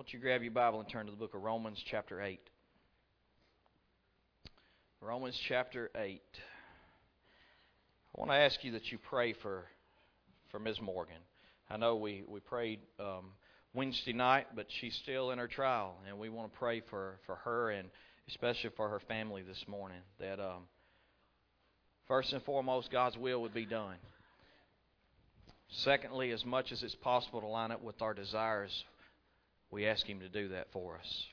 Won't you grab your Bible and turn to the book of Romans, chapter 8? Romans, chapter 8. I want to ask you that you pray for, for Ms. Morgan. I know we, we prayed um, Wednesday night, but she's still in her trial, and we want to pray for, for her and especially for her family this morning that um, first and foremost, God's will would be done. Secondly, as much as it's possible to line up with our desires, we ask Him to do that for us.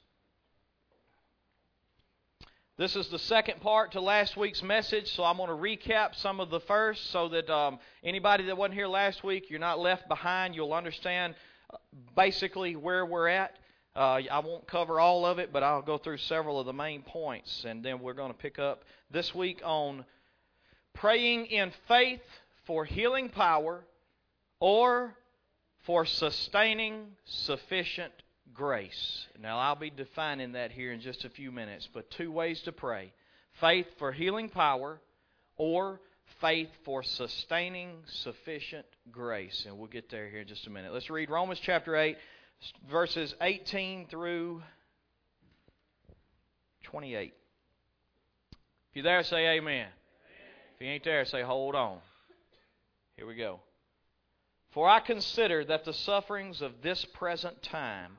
This is the second part to last week's message, so I'm going to recap some of the first so that um, anybody that wasn't here last week, you're not left behind. You'll understand uh, basically where we're at. Uh, I won't cover all of it, but I'll go through several of the main points, and then we're going to pick up this week on praying in faith for healing power or for sustaining sufficient grace. Now, I'll be defining that here in just a few minutes, but two ways to pray faith for healing power or faith for sustaining sufficient grace. And we'll get there here in just a minute. Let's read Romans chapter 8, verses 18 through 28. If you're there, say amen. amen. If you ain't there, say hold on. Here we go. For I consider that the sufferings of this present time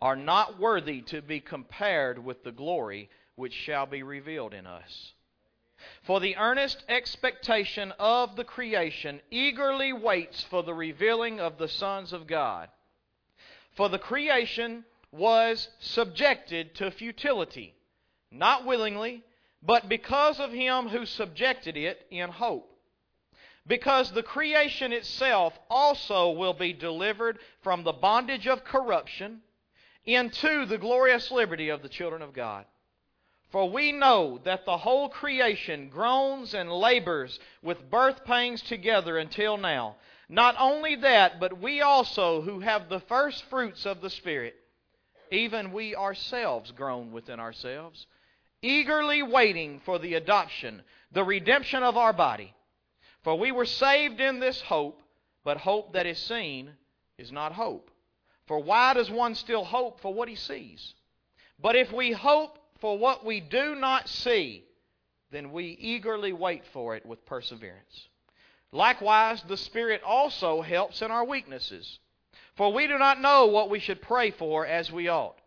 are not worthy to be compared with the glory which shall be revealed in us. For the earnest expectation of the creation eagerly waits for the revealing of the sons of God. For the creation was subjected to futility, not willingly, but because of him who subjected it in hope. Because the creation itself also will be delivered from the bondage of corruption into the glorious liberty of the children of God. For we know that the whole creation groans and labors with birth pangs together until now. Not only that, but we also, who have the first fruits of the Spirit, even we ourselves groan within ourselves, eagerly waiting for the adoption, the redemption of our body. For we were saved in this hope, but hope that is seen is not hope. For why does one still hope for what he sees? But if we hope for what we do not see, then we eagerly wait for it with perseverance. Likewise, the Spirit also helps in our weaknesses. For we do not know what we should pray for as we ought,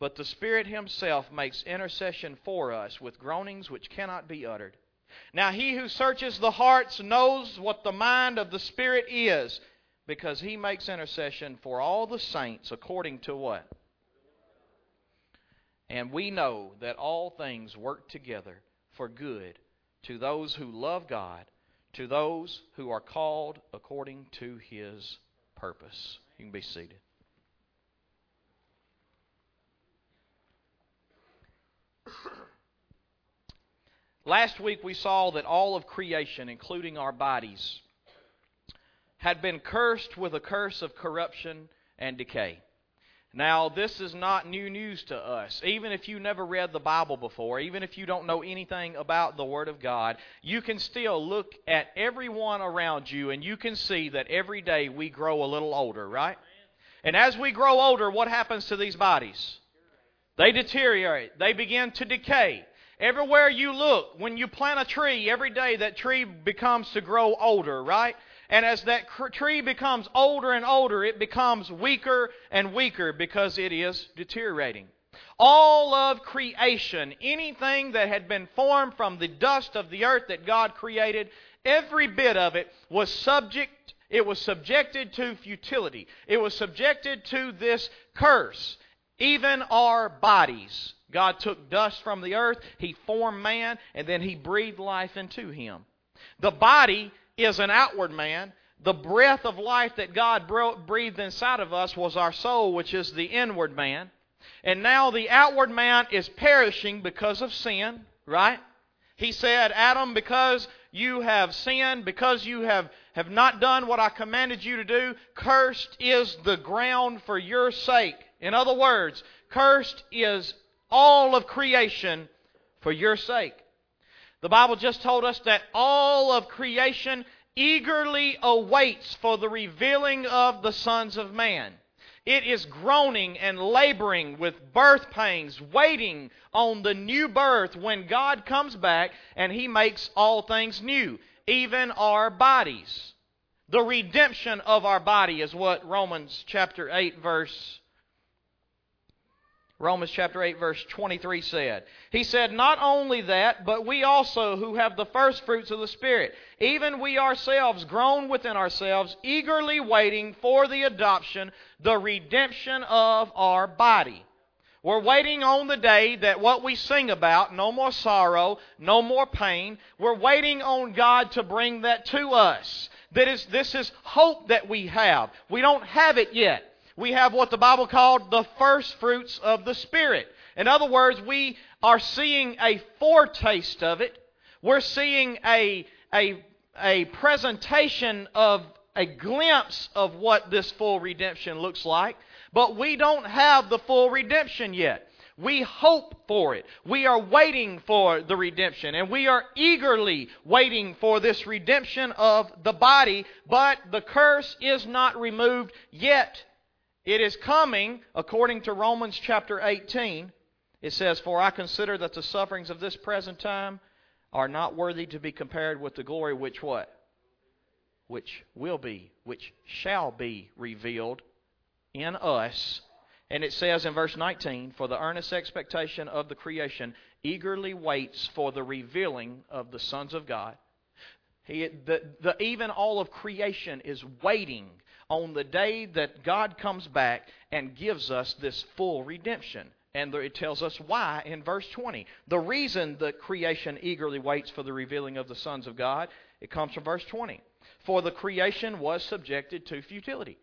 but the Spirit Himself makes intercession for us with groanings which cannot be uttered. Now, He who searches the hearts knows what the mind of the Spirit is because he makes intercession for all the saints according to what? And we know that all things work together for good to those who love God, to those who are called according to his purpose. You can be seated. Last week we saw that all of creation, including our bodies, had been cursed with a curse of corruption and decay. Now, this is not new news to us. Even if you never read the Bible before, even if you don't know anything about the Word of God, you can still look at everyone around you and you can see that every day we grow a little older, right? And as we grow older, what happens to these bodies? They deteriorate, they begin to decay. Everywhere you look, when you plant a tree, every day that tree becomes to grow older, right? And as that tree becomes older and older, it becomes weaker and weaker because it is deteriorating. All of creation, anything that had been formed from the dust of the earth that God created, every bit of it was subject it was subjected to futility. It was subjected to this curse. Even our bodies. God took dust from the earth, He formed man, and then He breathed life into him. The body is an outward man. The breath of life that God breathed inside of us was our soul, which is the inward man. And now the outward man is perishing because of sin, right? He said, Adam, because you have sinned, because you have, have not done what I commanded you to do, cursed is the ground for your sake. In other words, cursed is all of creation for your sake. The Bible just told us that all of creation eagerly awaits for the revealing of the sons of man. It is groaning and laboring with birth pains, waiting on the new birth when God comes back and He makes all things new, even our bodies. The redemption of our body is what Romans chapter 8 verse Romans chapter 8 verse 23 said. He said, Not only that, but we also who have the first fruits of the Spirit, even we ourselves groan within ourselves, eagerly waiting for the adoption, the redemption of our body. We're waiting on the day that what we sing about, no more sorrow, no more pain, we're waiting on God to bring that to us. That is, this is hope that we have. We don't have it yet we have what the Bible called the first fruits of the Spirit. In other words, we are seeing a foretaste of it. We're seeing a, a, a presentation of a glimpse of what this full redemption looks like, but we don't have the full redemption yet. We hope for it. We are waiting for the redemption, and we are eagerly waiting for this redemption of the body, but the curse is not removed yet. It is coming, according to Romans chapter 18. It says, For I consider that the sufferings of this present time are not worthy to be compared with the glory which what? Which will be, which shall be revealed in us. And it says in verse 19, For the earnest expectation of the creation eagerly waits for the revealing of the sons of God. He, the, the, even all of creation is waiting on the day that God comes back and gives us this full redemption. And it tells us why in verse 20. The reason the creation eagerly waits for the revealing of the sons of God, it comes from verse 20. For the creation was subjected to futility.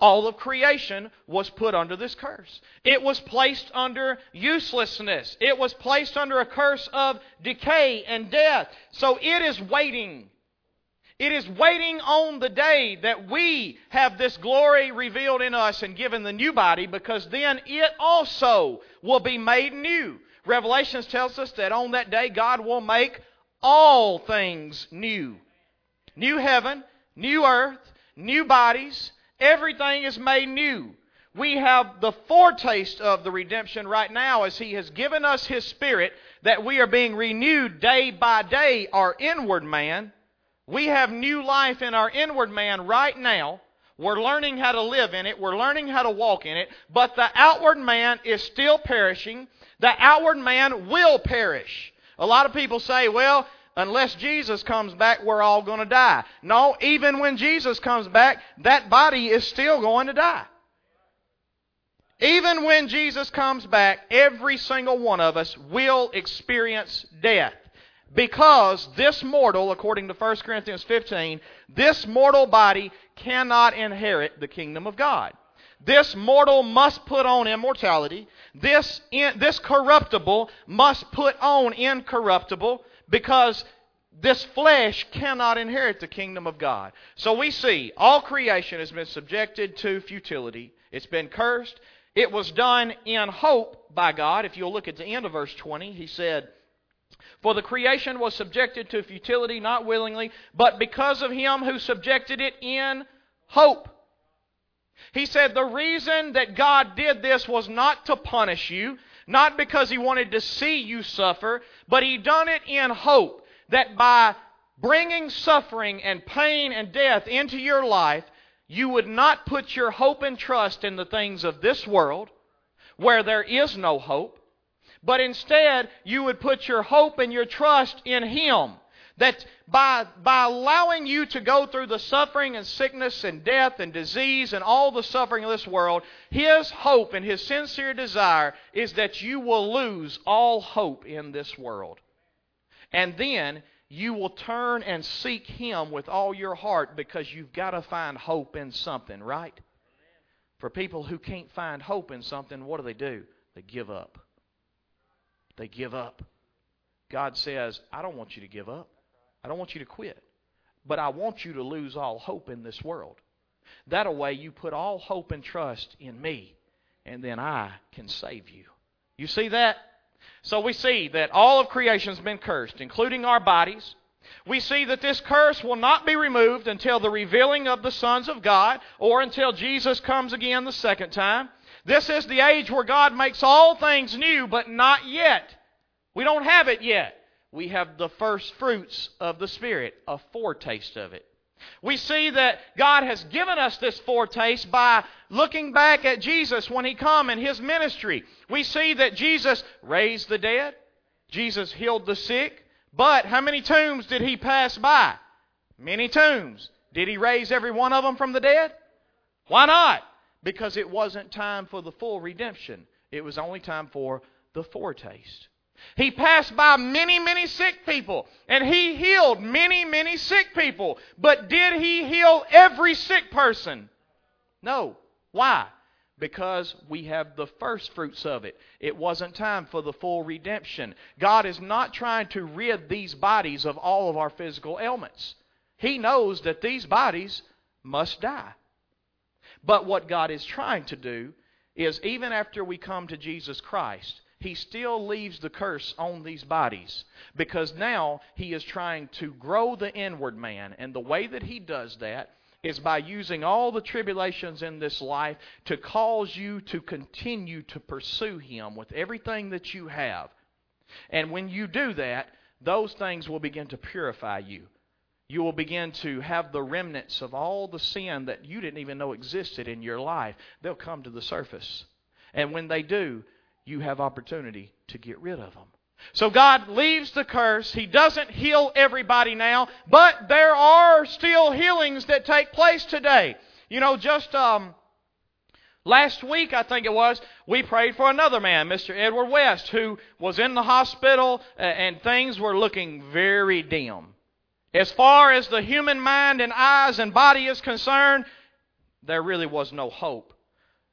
All of creation was put under this curse. It was placed under uselessness. It was placed under a curse of decay and death. So it is waiting it is waiting on the day that we have this glory revealed in us and given the new body because then it also will be made new. Revelations tells us that on that day God will make all things new. New heaven, new earth, new bodies, everything is made new. We have the foretaste of the redemption right now as He has given us His Spirit that we are being renewed day by day, our inward man we have new life in our inward man right now. We're learning how to live in it. We're learning how to walk in it. But the outward man is still perishing. The outward man will perish. A lot of people say, well, unless Jesus comes back, we're all going to die. No, even when Jesus comes back, that body is still going to die. Even when Jesus comes back, every single one of us will experience death. Because this mortal, according to 1 Corinthians 15, this mortal body cannot inherit the kingdom of God. This mortal must put on immortality. This, in, this corruptible must put on incorruptible because this flesh cannot inherit the kingdom of God. So we see all creation has been subjected to futility. It's been cursed. It was done in hope by God. If you'll look at the end of verse 20, he said, for the creation was subjected to futility, not willingly, but because of him who subjected it in hope. He said the reason that God did this was not to punish you, not because he wanted to see you suffer, but he done it in hope that by bringing suffering and pain and death into your life, you would not put your hope and trust in the things of this world, where there is no hope, but instead you would put your hope and your trust in Him. That by, by allowing you to go through the suffering and sickness and death and disease and all the suffering of this world, His hope and His sincere desire is that you will lose all hope in this world. And then you will turn and seek Him with all your heart because you've got to find hope in something, right? For people who can't find hope in something, what do they do? They give up. They give up. God says, I don't want you to give up. I don't want you to quit. But I want you to lose all hope in this world. That way you put all hope and trust in me, and then I can save you. You see that? So we see that all of creation has been cursed, including our bodies. We see that this curse will not be removed until the revealing of the sons of God or until Jesus comes again the second time. This is the age where God makes all things new, but not yet. We don't have it yet. We have the first fruits of the Spirit, a foretaste of it. We see that God has given us this foretaste by looking back at Jesus when He come in His ministry. We see that Jesus raised the dead, Jesus healed the sick, but how many tombs did He pass by? Many tombs. Did He raise every one of them from the dead? Why not? Because it wasn't time for the full redemption. It was only time for the foretaste. He passed by many, many sick people, and he healed many, many sick people. But did he heal every sick person? No. Why? Because we have the first fruits of it. It wasn't time for the full redemption. God is not trying to rid these bodies of all of our physical ailments. He knows that these bodies must die. But what God is trying to do is, even after we come to Jesus Christ, he still leaves the curse on these bodies because now he is trying to grow the inward man. And the way that he does that is by using all the tribulations in this life to cause you to continue to pursue him with everything that you have. And when you do that, those things will begin to purify you. You will begin to have the remnants of all the sin that you didn't even know existed in your life. They'll come to the surface. And when they do, you have opportunity to get rid of them. So God leaves the curse. He doesn't heal everybody now, but there are still healings that take place today. You know, just um, last week, I think it was, we prayed for another man, Mr. Edward West, who was in the hospital and things were looking very dim. As far as the human mind and eyes and body is concerned, there really was no hope.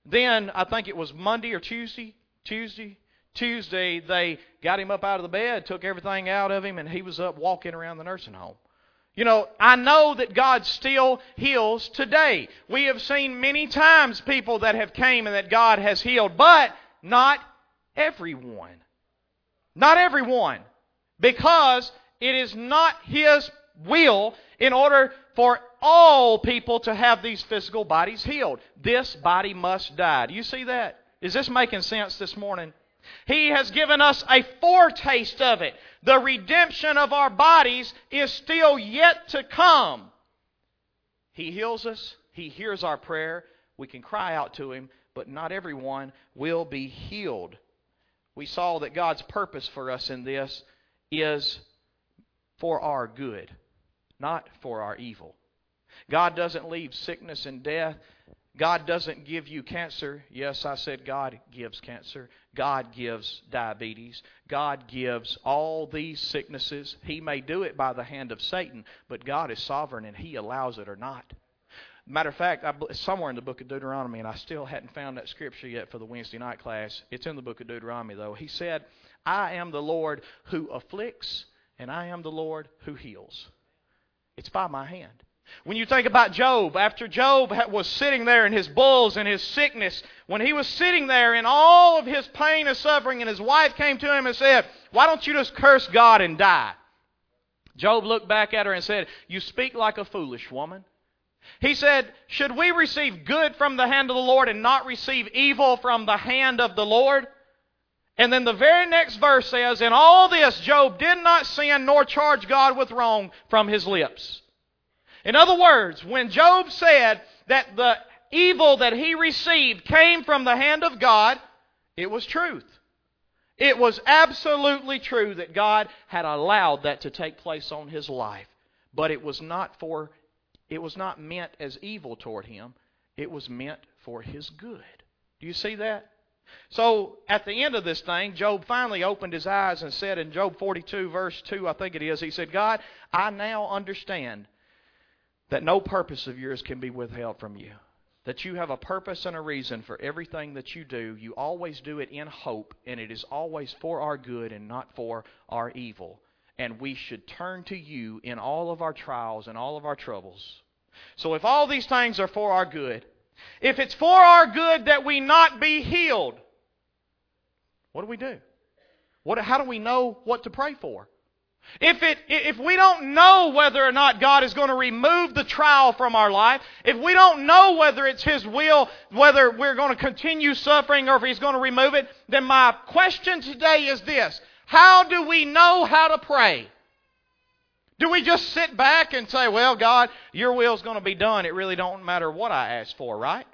Then, I think it was Monday or Tuesday, Tuesday, Tuesday, they got him up out of the bed, took everything out of him, and he was up walking around the nursing home. You know, I know that God still heals today. We have seen many times people that have came and that God has healed, but not everyone. Not everyone. Because it is not His will in order for all people to have these physical bodies healed. This body must die. Do you see that? Is this making sense this morning? He has given us a foretaste of it. The redemption of our bodies is still yet to come. He heals us, He hears our prayer. We can cry out to Him, but not everyone will be healed. We saw that God's purpose for us in this is for our good, not for our evil. God doesn't leave sickness and death God doesn't give you cancer. Yes, I said God gives cancer. God gives diabetes. God gives all these sicknesses. He may do it by the hand of Satan, but God is sovereign and He allows it or not. Matter of fact, I, somewhere in the book of Deuteronomy, and I still hadn't found that scripture yet for the Wednesday night class. It's in the book of Deuteronomy, though. He said, I am the Lord who afflicts, and I am the Lord who heals. It's by my hand. When you think about Job, after Job was sitting there in his bulls and his sickness, when he was sitting there in all of his pain and suffering, and his wife came to him and said, Why don't you just curse God and die? Job looked back at her and said, You speak like a foolish woman. He said, Should we receive good from the hand of the Lord and not receive evil from the hand of the Lord? And then the very next verse says, In all this, Job did not sin nor charge God with wrong from his lips. In other words, when Job said that the evil that he received came from the hand of God, it was truth. It was absolutely true that God had allowed that to take place on his life. But it was not for it was not meant as evil toward him. It was meant for his good. Do you see that? So at the end of this thing, Job finally opened his eyes and said in Job 42, verse 2, I think it is, he said, God, I now understand that no purpose of yours can be withheld from you. That you have a purpose and a reason for everything that you do. You always do it in hope, and it is always for our good and not for our evil. And we should turn to you in all of our trials and all of our troubles. So if all these things are for our good, if it's for our good that we not be healed, what do we do? What, how do we know what to pray for? If, it, if we don't know whether or not God is going to remove the trial from our life, if we don't know whether it's His will, whether we're going to continue suffering or if He's going to remove it, then my question today is this How do we know how to pray? Do we just sit back and say, well, God, your will's going to be done. It really don't matter what I ask for, right?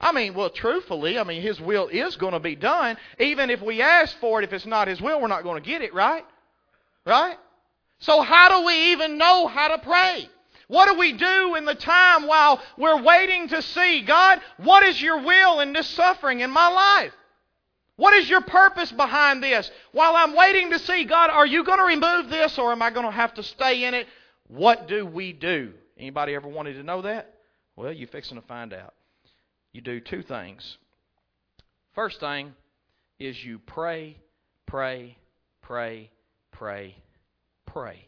I mean, well, truthfully, I mean, His will is going to be done. Even if we ask for it, if it's not His will, we're not going to get it, right? Right? So how do we even know how to pray? What do we do in the time while we're waiting to see, God, what is your will in this suffering in my life? What is your purpose behind this? While I'm waiting to see, God, are you going to remove this or am I going to have to stay in it? What do we do? Anybody ever wanted to know that? Well, you're fixing to find out. You do two things. First thing is you pray, pray, pray, pray, pray.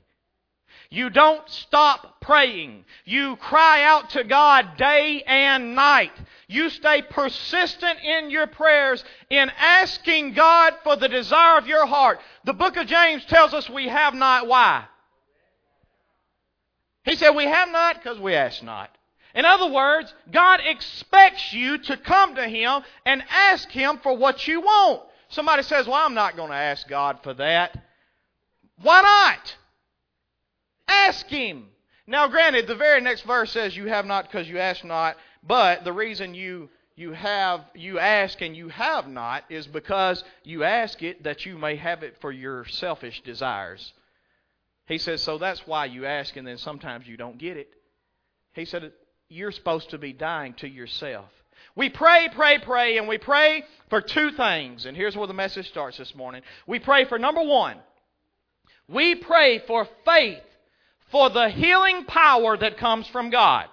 You don't stop praying. You cry out to God day and night. You stay persistent in your prayers in asking God for the desire of your heart. The book of James tells us we have not. Why? He said we have not because we ask not. In other words, God expects you to come to Him and ask Him for what you want. Somebody says, Well, I'm not going to ask God for that. Why not? Ask Him. Now, granted, the very next verse says, You have not because you ask not. But the reason you you have you ask and you have not is because you ask it that you may have it for your selfish desires. He says, so that's why you ask and then sometimes you don't get it. He said, you're supposed to be dying to yourself. We pray, pray, pray, and we pray for two things. And here's where the message starts this morning. We pray for number one, we pray for faith for the healing power that comes from God.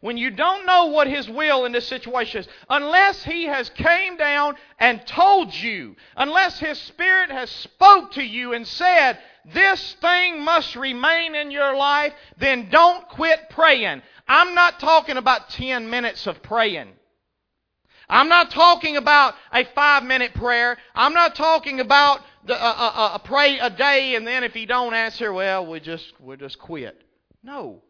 When you don't know what his will in this situation is unless he has came down and told you unless his spirit has spoke to you and said this thing must remain in your life then don't quit praying. I'm not talking about 10 minutes of praying i'm not talking about a 5 minute prayer i'm not talking about the, uh, uh, uh, pray a day and then if he don't answer well we just we just quit no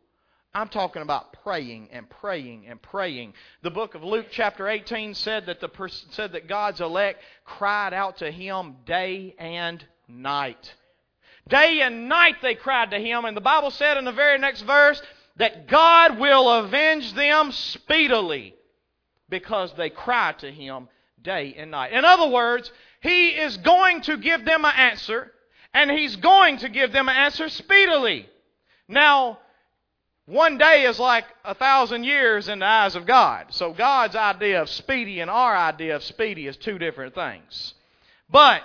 I'm talking about praying and praying and praying. The book of Luke chapter 18 said that the said that God's elect cried out to him day and night. Day and night they cried to him and the Bible said in the very next verse that God will avenge them speedily because they cry to him day and night. In other words, he is going to give them an answer and he's going to give them an answer speedily. Now, one day is like a thousand years in the eyes of God. So God's idea of speedy and our idea of speedy is two different things. But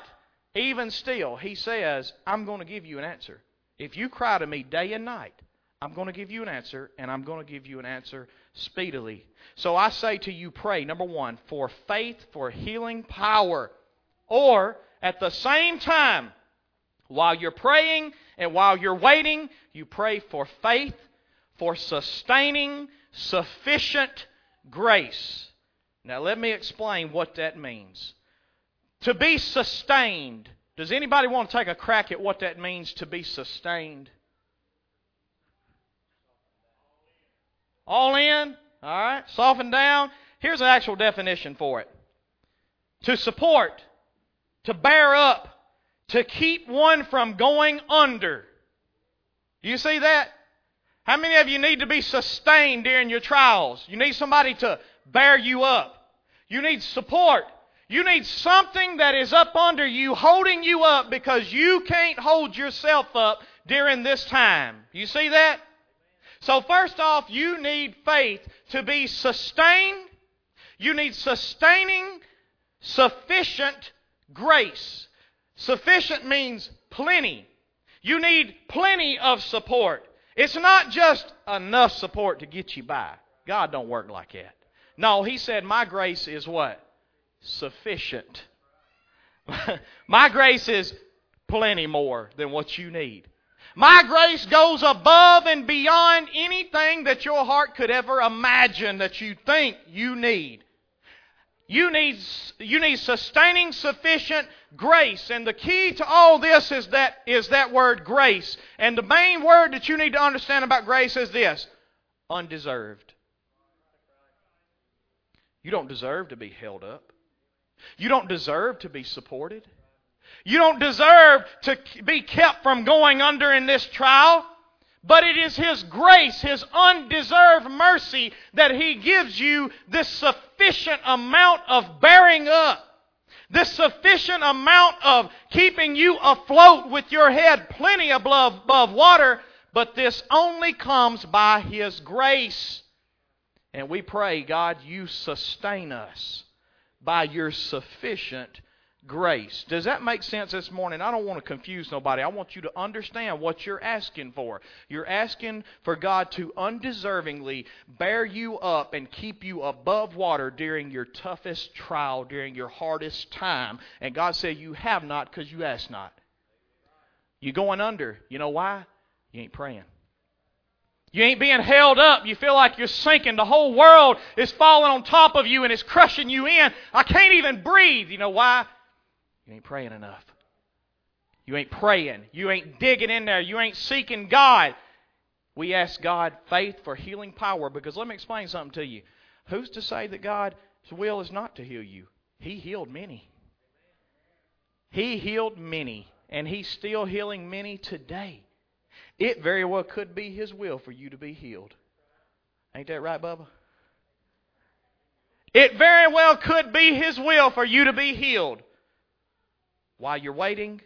even still, He says, I'm going to give you an answer. If you cry to me day and night, I'm going to give you an answer, and I'm going to give you an answer speedily. So I say to you, pray, number one, for faith, for healing power. Or, at the same time, while you're praying and while you're waiting, you pray for faith for sustaining sufficient grace. Now, let me explain what that means. To be sustained. Does anybody want to take a crack at what that means to be sustained? All in? All right. Soften down. Here's an actual definition for it to support, to bear up, to keep one from going under. You see that? How many of you need to be sustained during your trials? You need somebody to bear you up. You need support. You need something that is up under you, holding you up because you can't hold yourself up during this time. You see that? So, first off, you need faith to be sustained. You need sustaining, sufficient grace. Sufficient means plenty. You need plenty of support. It's not just enough support to get you by. God don't work like that. No, he said, My grace is what? Sufficient. My grace is plenty more than what you need. My grace goes above and beyond anything that your heart could ever imagine that you think you need. You need, you need sustaining, sufficient, grace. And the key to all this is that, is that word grace. And the main word that you need to understand about grace is this undeserved. You don't deserve to be held up. You don't deserve to be supported. You don't deserve to be kept from going under in this trial. But it is His grace, His undeserved mercy, that He gives you this sufficient amount of bearing up. This sufficient amount of keeping you afloat with your head plenty above, above water. But this only comes by His grace. And we pray, God, you sustain us by your sufficient grace. Does that make sense this morning? I don't want to confuse nobody. I want you to understand what you're asking for. You're asking for God to undeservingly bear you up and keep you above water during your toughest trial, during your hardest time. And God said, You have not because you ask not. You're going under. You know why? You ain't praying. You ain't being held up. You feel like you're sinking. The whole world is falling on top of you and it's crushing you in. I can't even breathe. You know why? You ain't praying enough. You ain't praying. You ain't digging in there. You ain't seeking God. We ask God faith for healing power because let me explain something to you. Who's to say that God's will is not to heal you? He healed many. He healed many, and He's still healing many today. It very well could be His will for you to be healed. Ain't that right, Bubba? It very well could be His will for you to be healed. While you're waiting,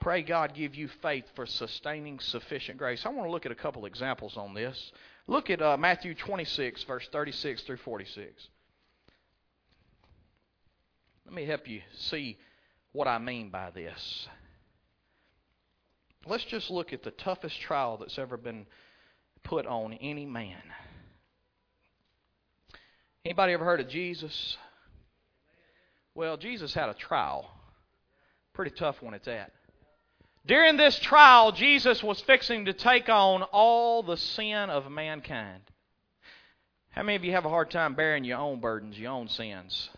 pray God give you faith for sustaining sufficient grace. I want to look at a couple examples on this. Look at uh, Matthew 26, verse 36 through 46. Let me help you see what I mean by this. Let's just look at the toughest trial that's ever been put on any man. Anybody ever heard of Jesus? Well, Jesus had a trial. Pretty tough one it's at. During this trial, Jesus was fixing to take on all the sin of mankind. How many of you have a hard time bearing your own burdens, your own sins?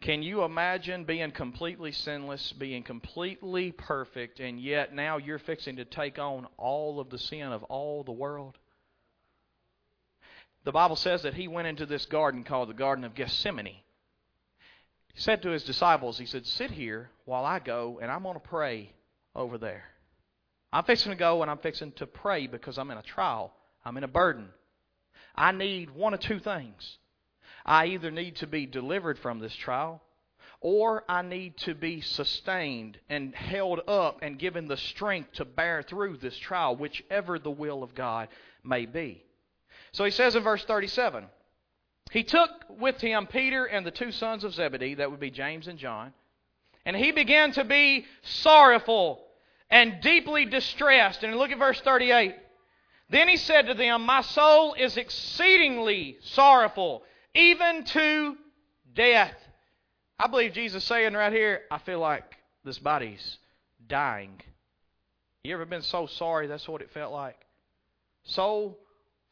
Can you imagine being completely sinless, being completely perfect, and yet now you're fixing to take on all of the sin of all the world? The Bible says that he went into this garden called the Garden of Gethsemane. He said to his disciples, He said, Sit here while I go, and I'm going to pray over there. I'm fixing to go and I'm fixing to pray because I'm in a trial. I'm in a burden. I need one of two things. I either need to be delivered from this trial, or I need to be sustained and held up and given the strength to bear through this trial, whichever the will of God may be. So he says in verse 37 he took with him Peter and the two sons of Zebedee, that would be James and John, and he began to be sorrowful and deeply distressed. And look at verse 38. Then he said to them, My soul is exceedingly sorrowful, even to death. I believe Jesus saying right here, I feel like this body's dying. You ever been so sorry that's what it felt like? So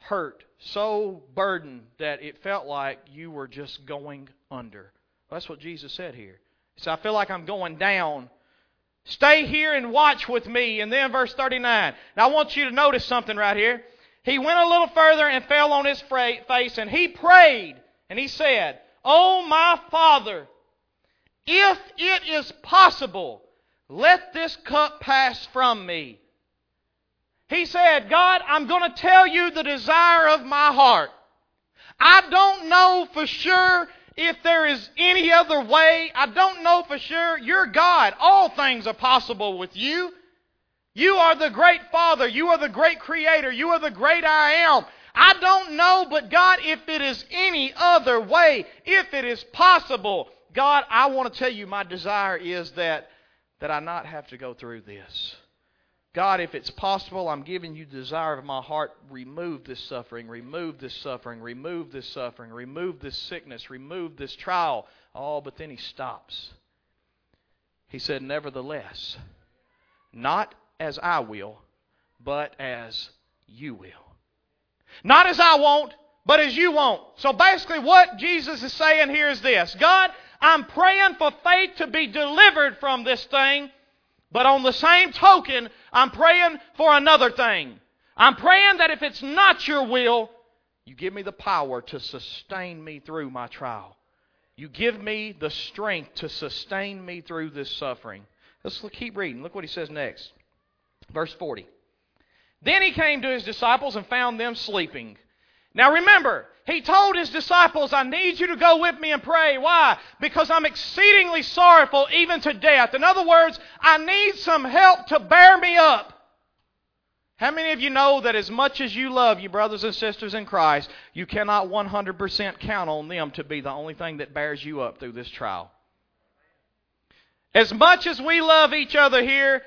hurt, so burdened that it felt like you were just going under. That's what Jesus said here. He said, I feel like I'm going down. Stay here and watch with me. And then verse 39. Now I want you to notice something right here. He went a little further and fell on his face and he prayed and he said, Oh my Father, if it is possible, let this cup pass from me. He said, God, I'm going to tell you the desire of my heart. I don't know for sure if there is any other way. I don't know for sure. You're God. All things are possible with you. You are the great Father. You are the great Creator. You are the great I am. I don't know, but God, if it is any other way, if it is possible, God, I want to tell you my desire is that, that I not have to go through this. God, if it's possible, I'm giving you the desire of my heart. Remove this suffering, remove this suffering, remove this suffering, remove this sickness, remove this trial. Oh, but then he stops. He said, Nevertheless, not as I will, but as you will. Not as I want, but as you want. So basically, what Jesus is saying here is this God, I'm praying for faith to be delivered from this thing. But on the same token, I'm praying for another thing. I'm praying that if it's not your will, you give me the power to sustain me through my trial. You give me the strength to sustain me through this suffering. Let's keep reading. Look what he says next. Verse 40. Then he came to his disciples and found them sleeping. Now remember, he told his disciples, I need you to go with me and pray. Why? Because I'm exceedingly sorrowful even to death. In other words, I need some help to bear me up. How many of you know that as much as you love your brothers and sisters in Christ, you cannot 100% count on them to be the only thing that bears you up through this trial? As much as we love each other here,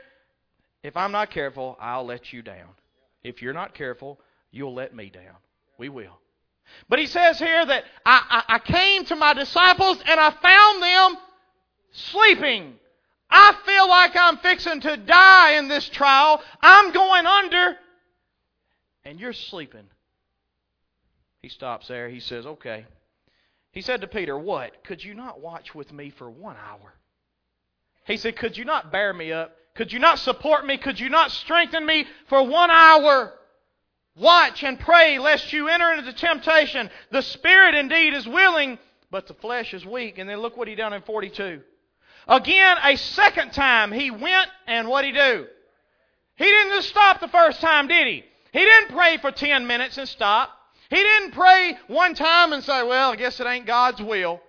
if I'm not careful, I'll let you down. If you're not careful, you'll let me down. We will. But he says here that I, I, I came to my disciples and I found them sleeping. I feel like I'm fixing to die in this trial. I'm going under. And you're sleeping. He stops there. He says, Okay. He said to Peter, What? Could you not watch with me for one hour? He said, Could you not bear me up? Could you not support me? Could you not strengthen me for one hour? Watch and pray lest you enter into temptation. The spirit indeed is willing, but the flesh is weak. And then look what he done in 42. Again, a second time, he went and what he do? He didn't just stop the first time, did he? He didn't pray for 10 minutes and stop. He didn't pray one time and say, well, I guess it ain't God's will.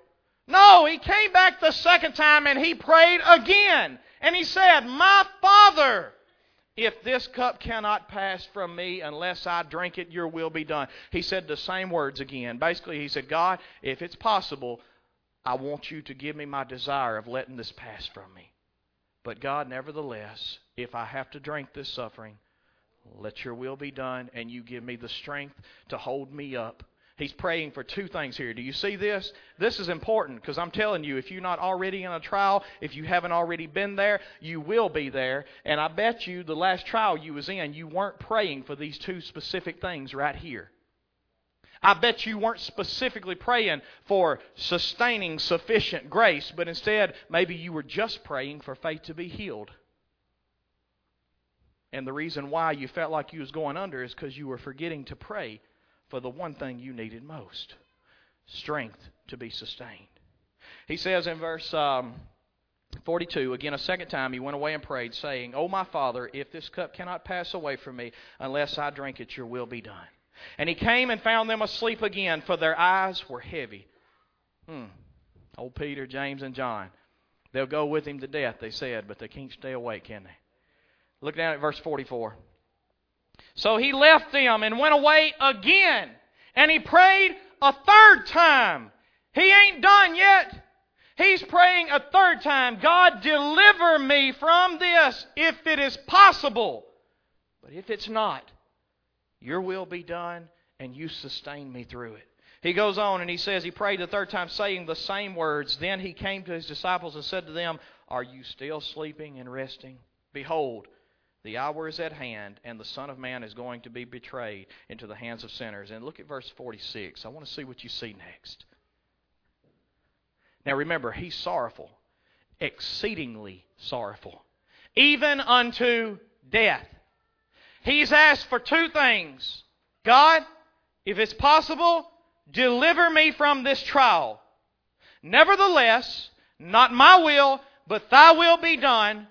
No, he came back the second time and he prayed again. And he said, My Father, if this cup cannot pass from me unless I drink it, your will be done. He said the same words again. Basically, he said, God, if it's possible, I want you to give me my desire of letting this pass from me. But God, nevertheless, if I have to drink this suffering, let your will be done, and you give me the strength to hold me up. He's praying for two things here. Do you see this? This is important because I'm telling you, if you're not already in a trial, if you haven't already been there, you will be there. And I bet you the last trial you was in, you weren't praying for these two specific things right here. I bet you weren't specifically praying for sustaining sufficient grace, but instead, maybe you were just praying for faith to be healed. And the reason why you felt like you was going under is because you were forgetting to pray for the one thing you needed most strength to be sustained. He says in verse um, 42, again a second time, he went away and prayed, saying, O my Father, if this cup cannot pass away from me unless I drink it, your will be done. And he came and found them asleep again, for their eyes were heavy. Hmm. Old Peter, James, and John. They'll go with him to death, they said, but they can't stay awake, can they? Look down at verse 44. So he left them and went away again. And he prayed a third time. He ain't done yet. He's praying a third time God, deliver me from this if it is possible. But if it's not, your will be done, and you sustain me through it. He goes on and he says, He prayed the third time, saying the same words. Then he came to his disciples and said to them, Are you still sleeping and resting? Behold, the hour is at hand, and the Son of Man is going to be betrayed into the hands of sinners. And look at verse 46. I want to see what you see next. Now remember, he's sorrowful, exceedingly sorrowful, even unto death. He's asked for two things God, if it's possible, deliver me from this trial. Nevertheless, not my will, but thy will be done.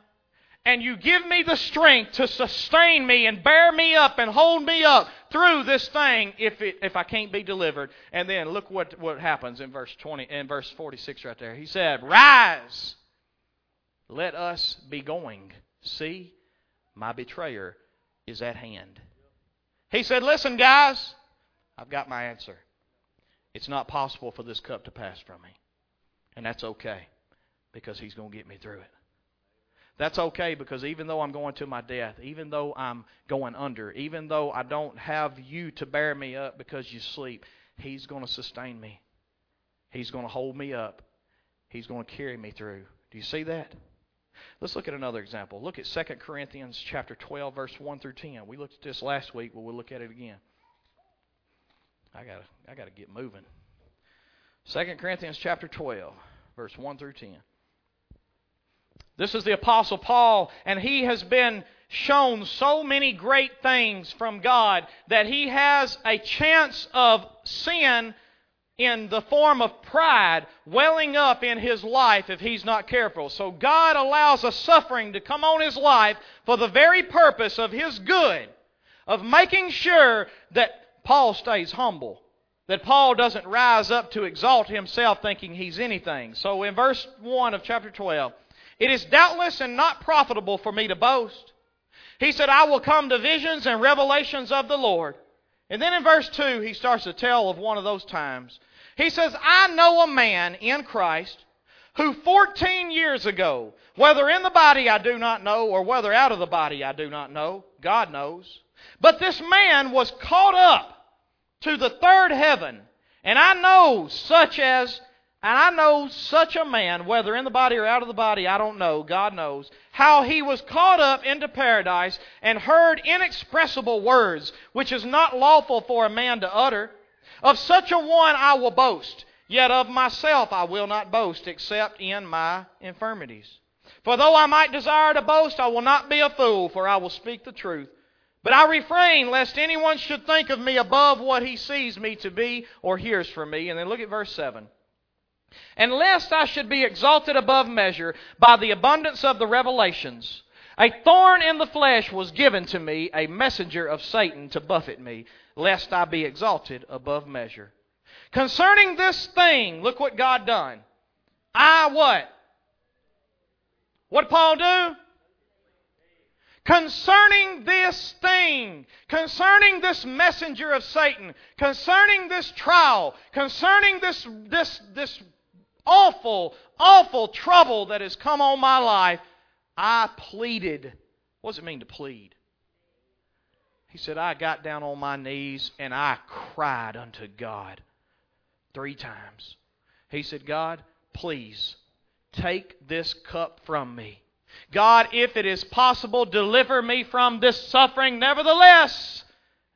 And you give me the strength to sustain me and bear me up and hold me up through this thing if, it, if I can't be delivered. And then look what, what happens in verse 20 in verse 46 right there. He said, Rise, let us be going. See, my betrayer is at hand. He said, Listen, guys, I've got my answer. It's not possible for this cup to pass from me. And that's okay because He's going to get me through it. That's okay because even though I'm going to my death, even though I'm going under, even though I don't have you to bear me up because you sleep, He's going to sustain me. He's going to hold me up. He's going to carry me through. Do you see that? Let's look at another example. Look at 2 Corinthians chapter 12 verse 1 through 10. We looked at this last week, but we'll look at it again. I got to I got to get moving. 2 Corinthians chapter 12 verse 1 through 10. This is the Apostle Paul, and he has been shown so many great things from God that he has a chance of sin in the form of pride welling up in his life if he's not careful. So God allows a suffering to come on his life for the very purpose of his good, of making sure that Paul stays humble. That Paul doesn't rise up to exalt himself thinking he's anything. So in verse 1 of chapter 12, it is doubtless and not profitable for me to boast. He said, I will come to visions and revelations of the Lord. And then in verse 2, he starts to tell of one of those times. He says, I know a man in Christ who 14 years ago, whether in the body I do not know, or whether out of the body I do not know, God knows. But this man was caught up to the third heaven. And I know such as and I know such a man, whether in the body or out of the body, I don't know, God knows, how he was caught up into paradise and heard inexpressible words, which is not lawful for a man to utter. Of such a one I will boast, yet of myself I will not boast, except in my infirmities. For though I might desire to boast, I will not be a fool, for I will speak the truth. But I refrain lest anyone should think of me above what he sees me to be or hears from me. And then look at verse 7. And lest I should be exalted above measure by the abundance of the revelations, a thorn in the flesh was given to me, a messenger of Satan to buffet me, lest I be exalted above measure. Concerning this thing, look what God done. I what? What Paul do? Concerning this thing, concerning this messenger of Satan, concerning this trial, concerning this, this, this awful, awful trouble that has come on my life, I pleaded. What does it mean to plead? He said, I got down on my knees and I cried unto God three times. He said, God, please take this cup from me. God, if it is possible, deliver me from this suffering. Nevertheless,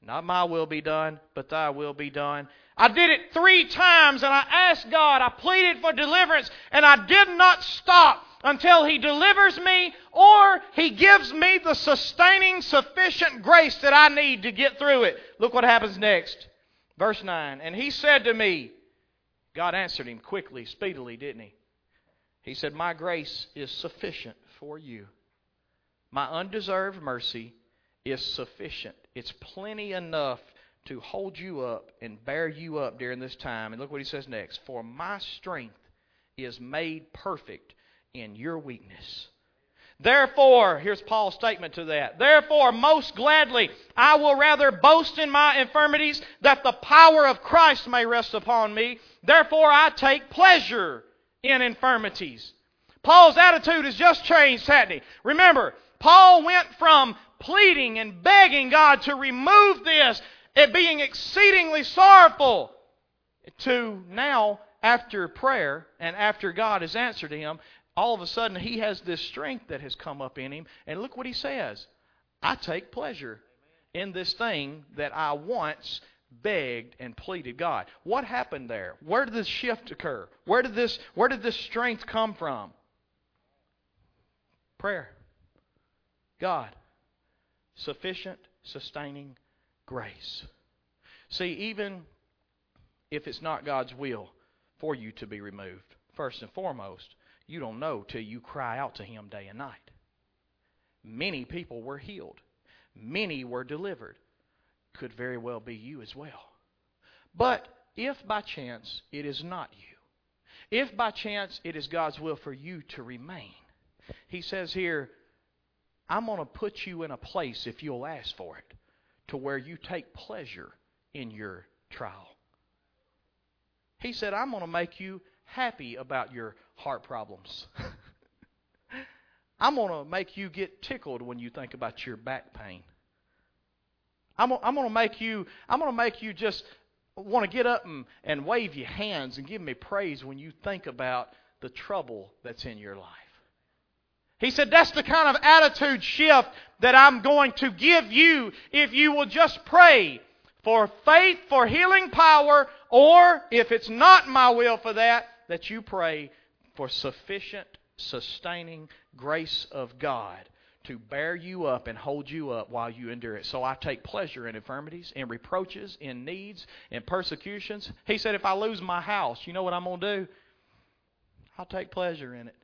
not my will be done, but thy will be done. I did it three times and I asked God, I pleaded for deliverance, and I did not stop until He delivers me or He gives me the sustaining, sufficient grace that I need to get through it. Look what happens next. Verse 9. And He said to me, God answered him quickly, speedily, didn't He? He said, My grace is sufficient for you. My undeserved mercy is sufficient. It's plenty enough to hold you up and bear you up during this time. And look what he says next For my strength is made perfect in your weakness. Therefore, here's Paul's statement to that. Therefore, most gladly, I will rather boast in my infirmities that the power of Christ may rest upon me. Therefore, I take pleasure in infirmities. Paul's attitude has just changed, hasn't he? Remember, Paul went from pleading and begging God to remove this it being exceedingly sorrowful, to now, after prayer and after God has answered him, all of a sudden he has this strength that has come up in him. And look what he says I take pleasure in this thing that I once begged and pleaded God. What happened there? Where did this shift occur? Where did this where did this strength come from? Prayer. God. Sufficient, sustaining grace. See, even if it's not God's will for you to be removed, first and foremost, you don't know till you cry out to Him day and night. Many people were healed, many were delivered. Could very well be you as well. But if by chance it is not you, if by chance it is God's will for you to remain, He says here, I'm going to put you in a place if you'll ask for it to where you take pleasure in your trial. He said, I'm going to make you happy about your heart problems. I'm going to make you get tickled when you think about your back pain. I'm, I'm going to make you I'm going to make you just want to get up and, and wave your hands and give me praise when you think about the trouble that's in your life. He said, That's the kind of attitude shift that I'm going to give you if you will just pray for faith, for healing power, or if it's not my will for that, that you pray for sufficient sustaining grace of God to bear you up and hold you up while you endure it. So I take pleasure in infirmities, in reproaches, in needs, in persecutions. He said, if I lose my house, you know what I'm going to do? I'll take pleasure in it.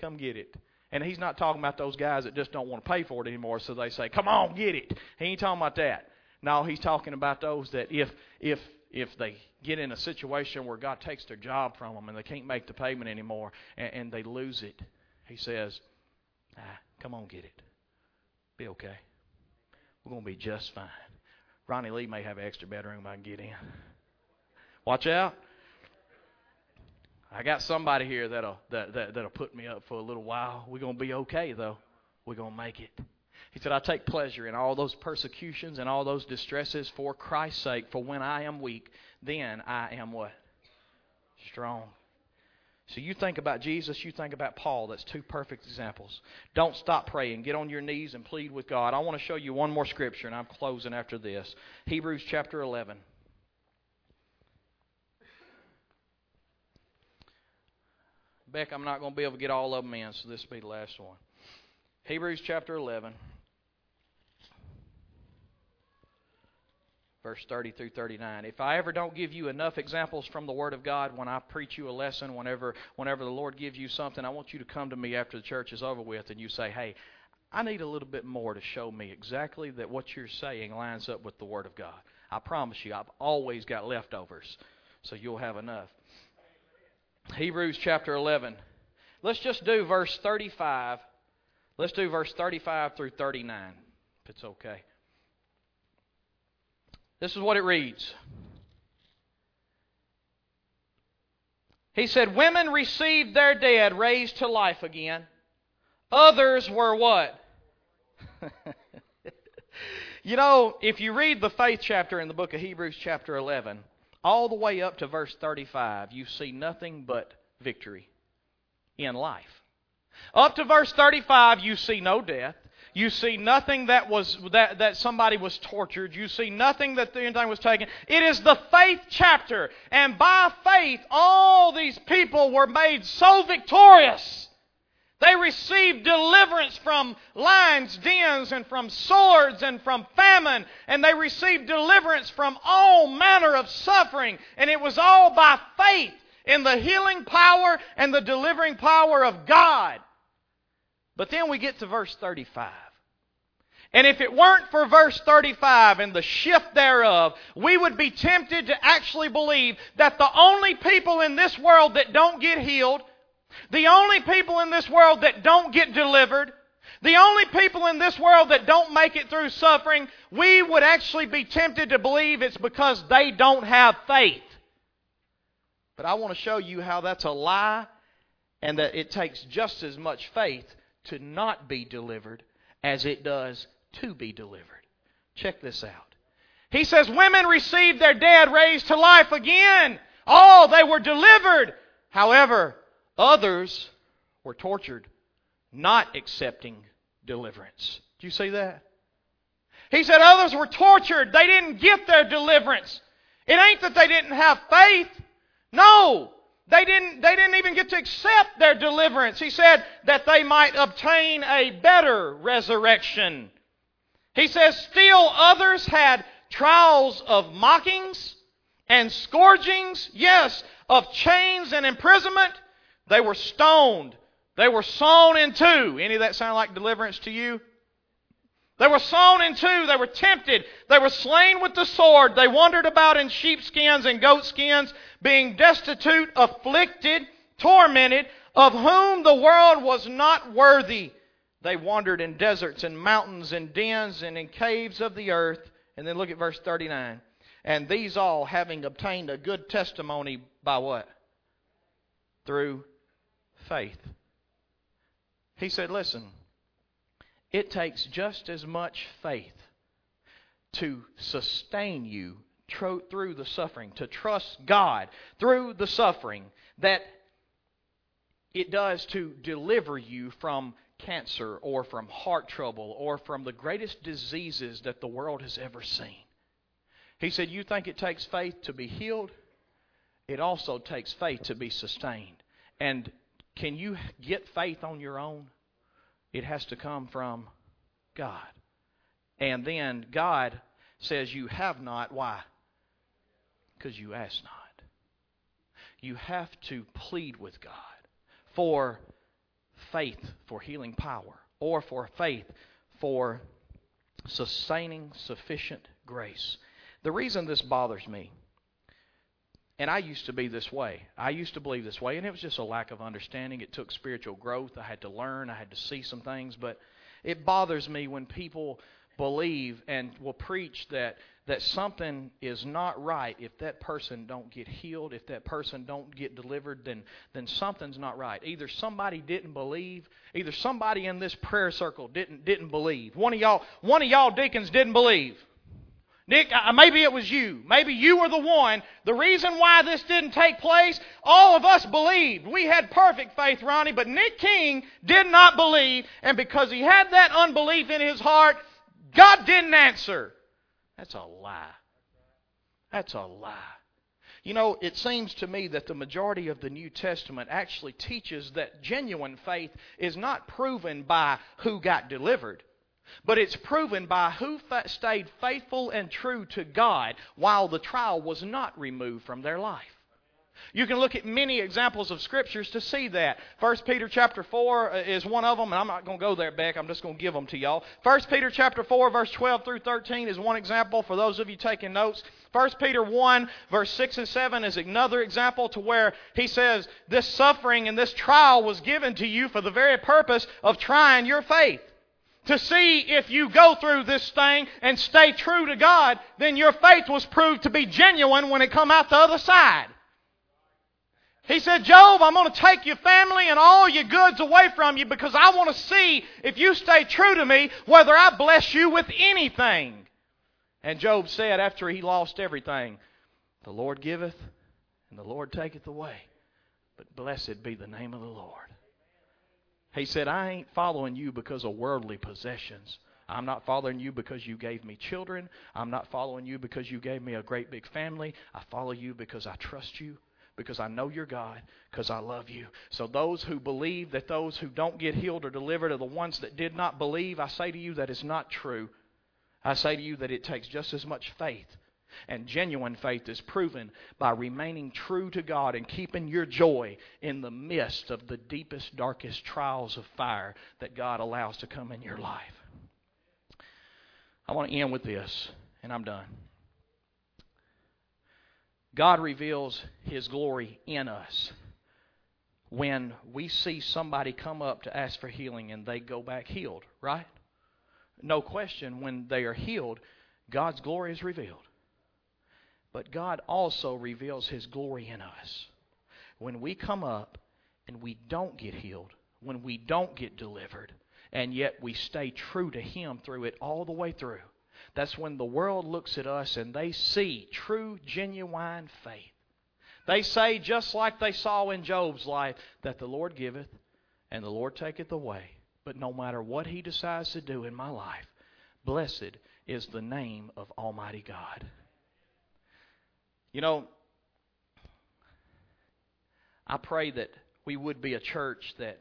Come get it. And he's not talking about those guys that just don't want to pay for it anymore, so they say, "Come on, get it." He ain't talking about that. No, he's talking about those that if if if they get in a situation where God takes their job from them and they can't make the payment anymore and, and they lose it, he says, ah, "Come on, get it. Be okay. We're gonna be just fine." Ronnie Lee may have an extra bedroom I can get in. Watch out. I got somebody here that'll that, that that'll put me up for a little while. We're gonna be okay though. We're gonna make it. He said, I take pleasure in all those persecutions and all those distresses for Christ's sake, for when I am weak, then I am what? Strong. So you think about Jesus, you think about Paul. That's two perfect examples. Don't stop praying. Get on your knees and plead with God. I want to show you one more scripture, and I'm closing after this. Hebrews chapter 11. Beck, I'm not going to be able to get all of them in, so this will be the last one. Hebrews chapter 11, verse 30 through 39. If I ever don't give you enough examples from the Word of God when I preach you a lesson, whenever, whenever the Lord gives you something, I want you to come to me after the church is over with and you say, hey, I need a little bit more to show me exactly that what you're saying lines up with the Word of God. I promise you, I've always got leftovers, so you'll have enough. Hebrews chapter 11. Let's just do verse 35. Let's do verse 35 through 39, if it's okay. This is what it reads. He said, Women received their dead raised to life again. Others were what? you know, if you read the faith chapter in the book of Hebrews, chapter 11, all the way up to verse 35, you see nothing but victory in life. Up to verse 35, you see no death. You see nothing that was that, that somebody was tortured. You see nothing that the anything was taken. It is the faith chapter. And by faith, all these people were made so victorious they received deliverance from lions' dens and from swords and from famine, and they received deliverance from all manner of suffering. And it was all by faith in the healing power and the delivering power of God. But then we get to verse 35. And if it weren't for verse 35 and the shift thereof, we would be tempted to actually believe that the only people in this world that don't get healed the only people in this world that don't get delivered, the only people in this world that don't make it through suffering, we would actually be tempted to believe it's because they don't have faith. But I want to show you how that's a lie and that it takes just as much faith to not be delivered as it does to be delivered. Check this out. He says, Women received their dead raised to life again. Oh, they were delivered. However, Others were tortured, not accepting deliverance. Do you see that? He said others were tortured. They didn't get their deliverance. It ain't that they didn't have faith. No. They didn't, they didn't even get to accept their deliverance. He said that they might obtain a better resurrection. He says, still others had trials of mockings and scourgings, yes, of chains and imprisonment. They were stoned. They were sawn in two. Any of that sound like deliverance to you? They were sawn in two. They were tempted. They were slain with the sword. They wandered about in sheepskins and goatskins, being destitute, afflicted, tormented, of whom the world was not worthy. They wandered in deserts and mountains and dens and in caves of the earth. And then look at verse 39. And these all, having obtained a good testimony by what? Through faith. He said, Listen, it takes just as much faith to sustain you through the suffering, to trust God through the suffering, that it does to deliver you from cancer or from heart trouble or from the greatest diseases that the world has ever seen. He said, You think it takes faith to be healed? It also takes faith to be sustained. And can you get faith on your own? It has to come from God. And then God says you have not. Why? Because you ask not. You have to plead with God for faith for healing power or for faith for sustaining sufficient grace. The reason this bothers me, and I used to be this way, I used to believe this way, and it was just a lack of understanding. It took spiritual growth. I had to learn, I had to see some things, but it bothers me when people believe and will preach that that something is not right if that person don't get healed if that person don't get delivered then then something's not right. Either somebody didn't believe either somebody in this prayer circle didn't didn't believe. One of y'all one of y'all deacons didn't believe Nick, maybe it was you. Maybe you were the one. The reason why this didn't take place, all of us believed. We had perfect faith, Ronnie, but Nick King did not believe, and because he had that unbelief in his heart, God didn't answer. That's a lie. That's a lie. You know, it seems to me that the majority of the New Testament actually teaches that genuine faith is not proven by who got delivered, but it's proven by who stayed faithful and true to God while the trial was not removed from their life. You can look at many examples of scriptures to see that. 1 Peter chapter 4 uh, is one of them, and I'm not going to go there, Beck. I'm just going to give them to y'all. 1 Peter chapter 4, verse 12 through 13 is one example for those of you taking notes. 1 Peter 1, verse 6 and 7 is another example to where he says, This suffering and this trial was given to you for the very purpose of trying your faith to see if you go through this thing and stay true to God, then your faith was proved to be genuine when it come out the other side. He said, Job, I'm going to take your family and all your goods away from you because I want to see if you stay true to me whether I bless you with anything. And Job said after he lost everything, The Lord giveth and the Lord taketh away. But blessed be the name of the Lord. He said, I ain't following you because of worldly possessions. I'm not following you because you gave me children. I'm not following you because you gave me a great big family. I follow you because I trust you because I know you're God, because I love you. So, those who believe that those who don't get healed or delivered are the ones that did not believe, I say to you that is not true. I say to you that it takes just as much faith. And genuine faith is proven by remaining true to God and keeping your joy in the midst of the deepest, darkest trials of fire that God allows to come in your life. I want to end with this, and I'm done. God reveals His glory in us when we see somebody come up to ask for healing and they go back healed, right? No question, when they are healed, God's glory is revealed. But God also reveals His glory in us. When we come up and we don't get healed, when we don't get delivered, and yet we stay true to Him through it all the way through, that's when the world looks at us and they see true, genuine faith. They say, just like they saw in Job's life, that the Lord giveth and the Lord taketh away. But no matter what He decides to do in my life, blessed is the name of Almighty God. You know, I pray that we would be a church that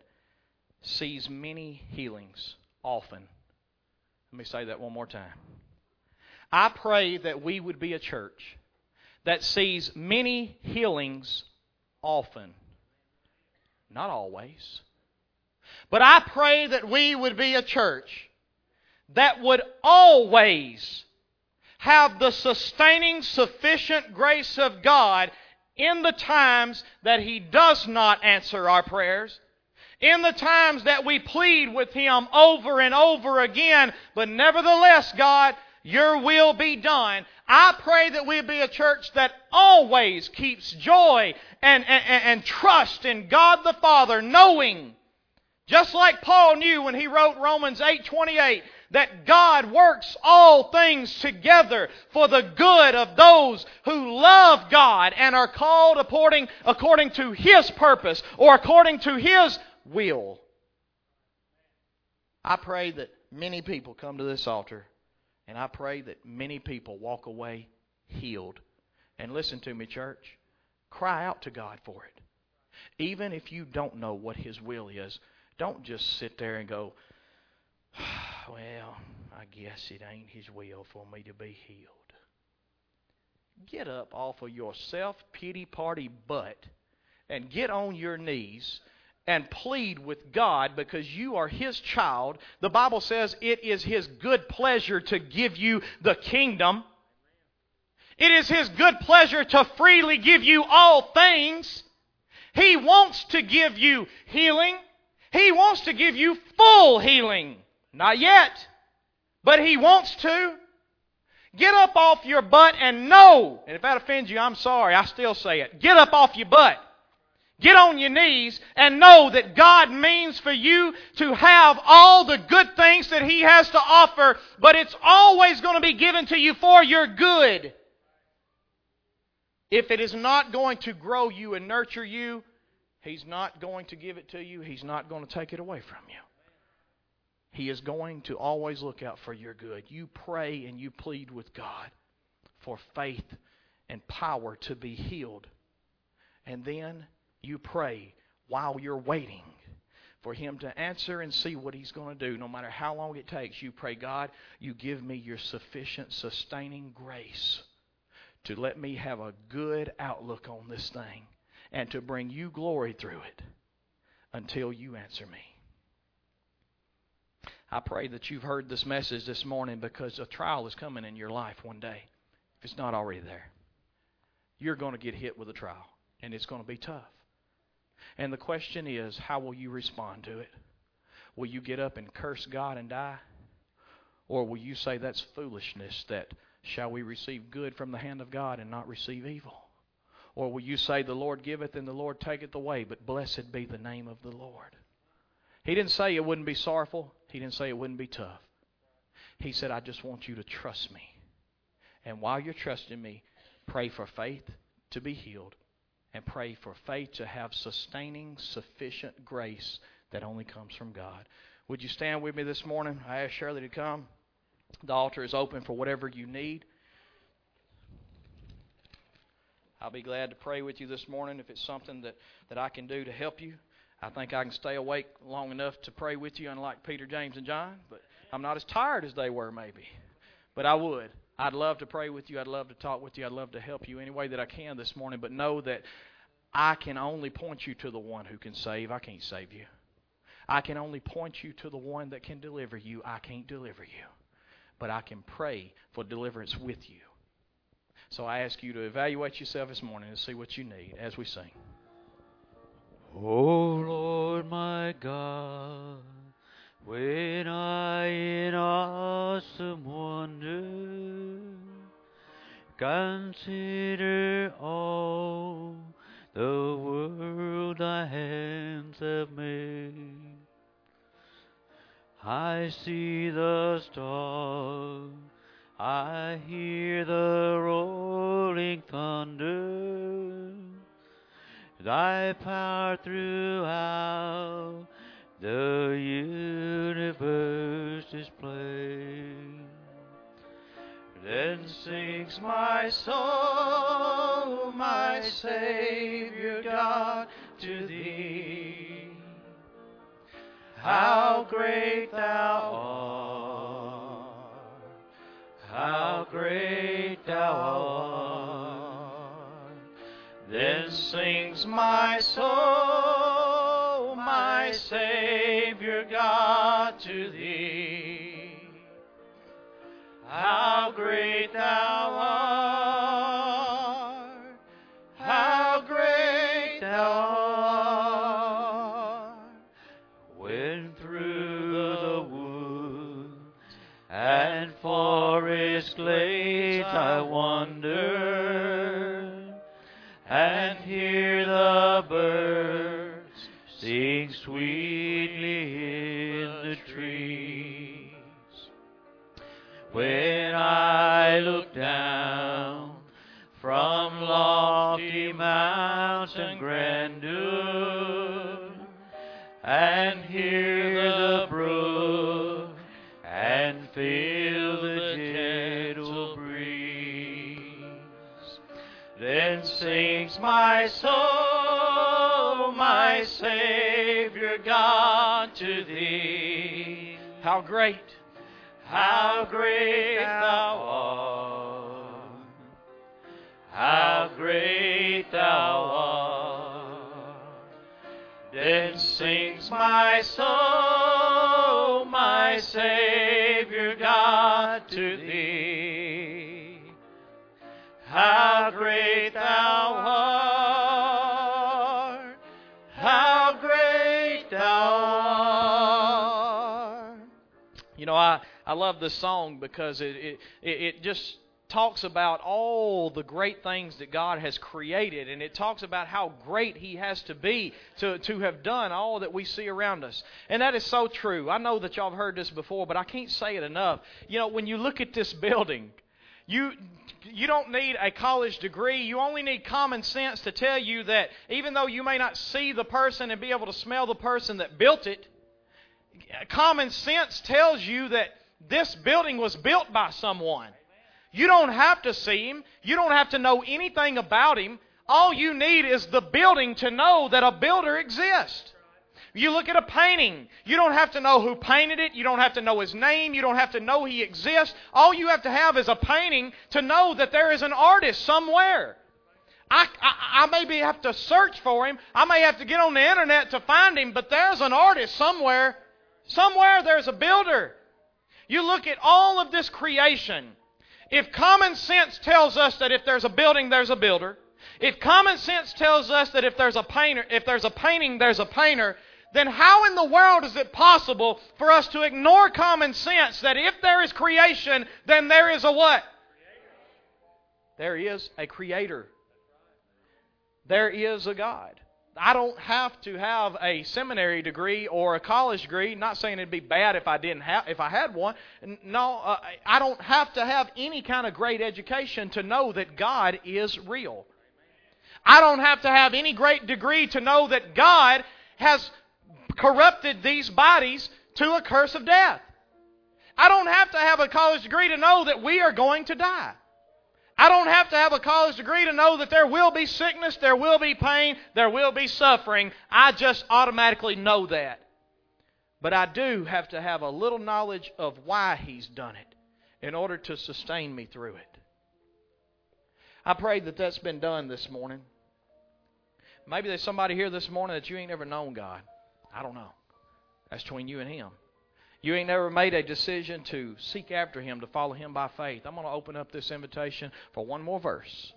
sees many healings often. Let me say that one more time. I pray that we would be a church that sees many healings often. Not always. But I pray that we would be a church that would always have the sustaining, sufficient grace of God in the times that He does not answer our prayers, in the times that we plead with Him over and over again, but nevertheless, God, your will be done. I pray that we be a church that always keeps joy and, and, and trust in God the Father, knowing, just like Paul knew when he wrote Romans 8:28, that God works all things together for the good of those who love God and are called according, according to His purpose or according to His will. I pray that many people come to this altar and I pray that many people walk away healed. And listen to me, church. Cry out to God for it. Even if you don't know what His will is, don't just sit there and go, ah, well, I guess it ain't His will for me to be healed. Get up off of your self pity party butt and get on your knees and plead with God because you are His child. The Bible says it is His good pleasure to give you the kingdom. It is His good pleasure to freely give you all things. He wants to give you healing. He wants to give you full healing. Not yet, but He wants to. Get up off your butt and know. And if that offends you, I'm sorry. I still say it. Get up off your butt. Get on your knees and know that God means for you to have all the good things that He has to offer, but it's always going to be given to you for your good. If it is not going to grow you and nurture you, He's not going to give it to you. He's not going to take it away from you. He is going to always look out for your good. You pray and you plead with God for faith and power to be healed. And then you pray while you're waiting for Him to answer and see what He's going to do. No matter how long it takes, you pray, God, you give me your sufficient sustaining grace to let me have a good outlook on this thing and to bring you glory through it until you answer me. I pray that you've heard this message this morning because a trial is coming in your life one day, if it's not already there. You're going to get hit with a trial, and it's going to be tough. And the question is, how will you respond to it? Will you get up and curse God and die? Or will you say that's foolishness that shall we receive good from the hand of God and not receive evil? Or will you say, The Lord giveth and the Lord taketh away, but blessed be the name of the Lord? He didn't say it wouldn't be sorrowful. He didn't say it wouldn't be tough. He said, I just want you to trust me. And while you're trusting me, pray for faith to be healed and pray for faith to have sustaining, sufficient grace that only comes from God. Would you stand with me this morning? I ask Shirley to come. The altar is open for whatever you need. I'll be glad to pray with you this morning if it's something that, that I can do to help you. I think I can stay awake long enough to pray with you, unlike Peter, James, and John. But I'm not as tired as they were, maybe. But I would. I'd love to pray with you. I'd love to talk with you. I'd love to help you any way that I can this morning. But know that I can only point you to the one who can save. I can't save you. I can only point you to the one that can deliver you. I can't deliver you. But I can pray for deliverance with you. So I ask you to evaluate yourself this morning and see what you need as we sing. O Lord my God, when I in awesome wonder consider all the world thy hands have made, I see the stars, I hear the rolling thunder thy power throughout the universe displayed. Then sings my soul, my Savior God, to thee. How great thou art, how great thou art. Then sings my soul, my Savior God, to thee. How great thou art, how great thou art. When through the wood and forest glades I wander, the birds sing sweetly in the trees. When I look down from lofty mountain grandeur and hear the brook and feel the gentle breeze, then sings my soul, my Savior God, to thee. How great, How great thou art. How great thou art. Then sings my soul, my Savior God, to thee. How great thou art. I, love this song because it, it it just talks about all the great things that God has created, and it talks about how great He has to be to, to have done all that we see around us. And that is so true. I know that y'all have heard this before, but I can't say it enough. You know, when you look at this building, you you don't need a college degree. You only need common sense to tell you that even though you may not see the person and be able to smell the person that built it, common sense tells you that this building was built by someone. You don't have to see him. You don't have to know anything about him. All you need is the building to know that a builder exists. You look at a painting. You don't have to know who painted it. You don't have to know his name. You don't have to know he exists. All you have to have is a painting to know that there is an artist somewhere. I, I, I maybe have to search for him. I may have to get on the internet to find him, but there's an artist somewhere. Somewhere there's a builder. You look at all of this creation. If common sense tells us that if there's a building, there's a builder, if common sense tells us that if there's a painter, if there's a painting, there's a painter, then how in the world is it possible for us to ignore common sense that if there is creation, then there is a what? There is a creator. There is a God. I don't have to have a seminary degree or a college degree. Not saying it'd be bad if I didn't have, if I had one. No, uh, I don't have to have any kind of great education to know that God is real. I don't have to have any great degree to know that God has corrupted these bodies to a curse of death. I don't have to have a college degree to know that we are going to die. I don't have to have a college degree to know that there will be sickness, there will be pain, there will be suffering. I just automatically know that. But I do have to have a little knowledge of why He's done it in order to sustain me through it. I pray that that's been done this morning. Maybe there's somebody here this morning that you ain't ever known God. I don't know. That's between you and Him. You ain't never made a decision to seek after Him, to follow Him by faith. I'm going to open up this invitation for one more verse.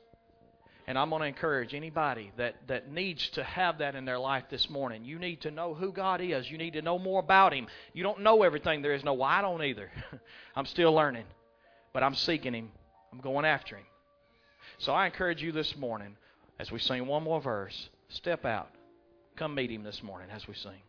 And I'm going to encourage anybody that, that needs to have that in their life this morning. You need to know who God is. You need to know more about Him. You don't know everything there is. No, well, I don't either. I'm still learning. But I'm seeking Him. I'm going after Him. So I encourage you this morning, as we sing one more verse, step out. Come meet Him this morning as we sing.